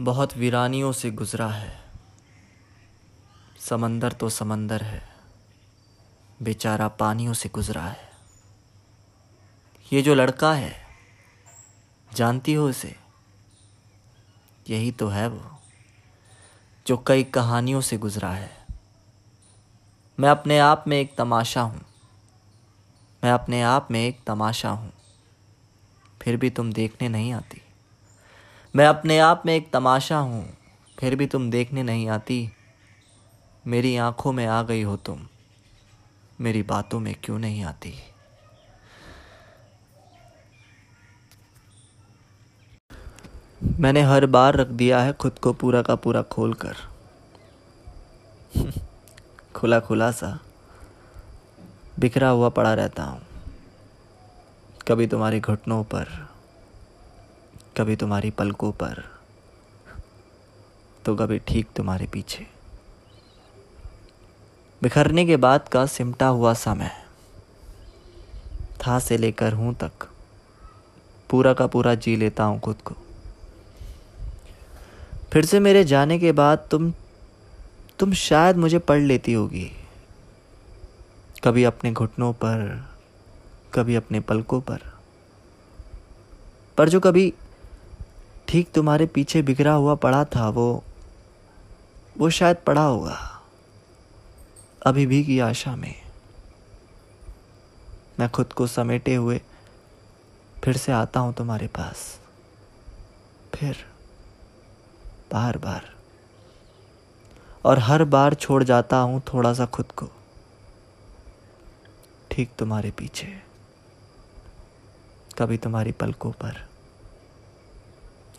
बहुत वीरानियों से गुज़रा है। समंदर तो समंदर है। बेचारा पानियों से गुज़रा है। ये जो लड़का है, जानती हो उसे? यही तो है वो, जो कई कहानियों से गुज़रा है। मैं अपने आप में एक तमाशा हूँ। मैं अपने आप में एक तमाशा हूँ। फिर भी तुम देखने नहीं आती। मैं अपने आप में एक तमाशा हूँ। फिर भी तुम देखने नहीं आती। मेरी आँखों में आ गई हो तुम। मेरी बातों में क्यों नहीं आती? मैंने हर बार रख दिया है खुद को पूरा का पूरा खोल कर खुला खुला सा, बिखरा हुआ पड़ा रहता हूँ। कभी तुम्हारी घुटनों पर कभी तुम्हारी पलकों पर तो कभी ठीक तुम्हारे पीछे। बिखरने के बाद का सिमटा हुआ समय था से लेकर हूँ तक, पूरा का पूरा जी लेता हूँ खुद को। फिर से मेरे जाने के बाद तुम तुम शायद मुझे पढ़ लेती होगी। कभी अपने घुटनों पर, कभी अपने पलकों पर। पर जो कभी ठीक तुम्हारे पीछे बिखरा हुआ पड़ा था, वो वो शायद पड़ा होगा, अभी भी की आशा में। मैं खुद को समेटे हुए फिर से आता हूँ तुम्हारे पास, फिर बार बार। और हर बार छोड़ जाता हूँ थोड़ा सा खुद को, ठीक तुम्हारे पीछे, कभी तुम्हारी पलकों पर।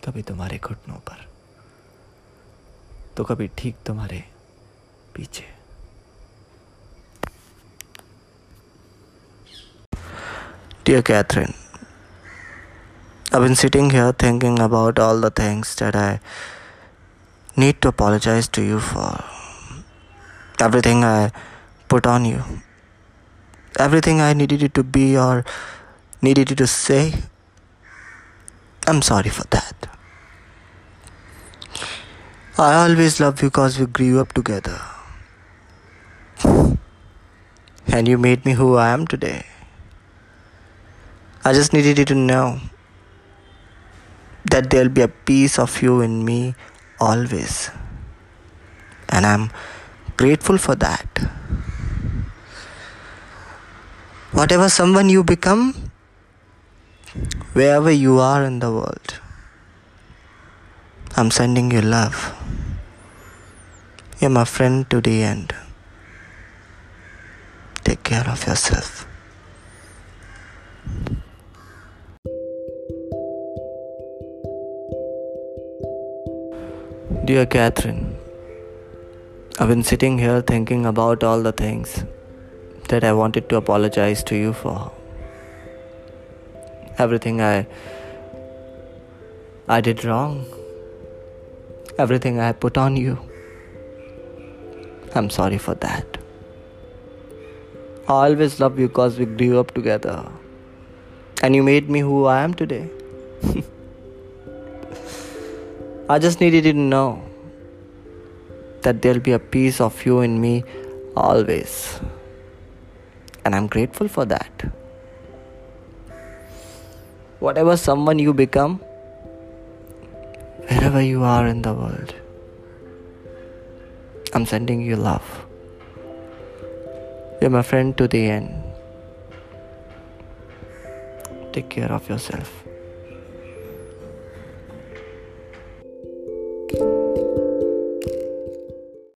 कभी तुम्हारे घुटनों पर तो कभी ठीक तुम्हारे पीछे। Dear Catherine I been sitting here thinking about all the things that I need to apologise to you for everything I put on you everything I needed you to be or needed you to say I am sorry for that I always loved you because we grew up together. And you made me who I am today. I just needed you to know that there'll be a piece of you in me always. And I'm grateful for that. Whatever someone you become, wherever you are in the world. I'm sending you love. You're my friend to the end. Take care of yourself. Dear Catherine, I've been sitting here thinking about all the things that I wanted to apologize to you for. Everything I I did wrong everything I put on you. I'm sorry for that. I always loved you because we grew up together. And you made me who I am today. I just needed you to know that there'll be a piece of you in me always. And I'm grateful for that. Whatever someone you become, wherever you are in the world. I'm sending you love. You're my friend to the end. Take care of yourself.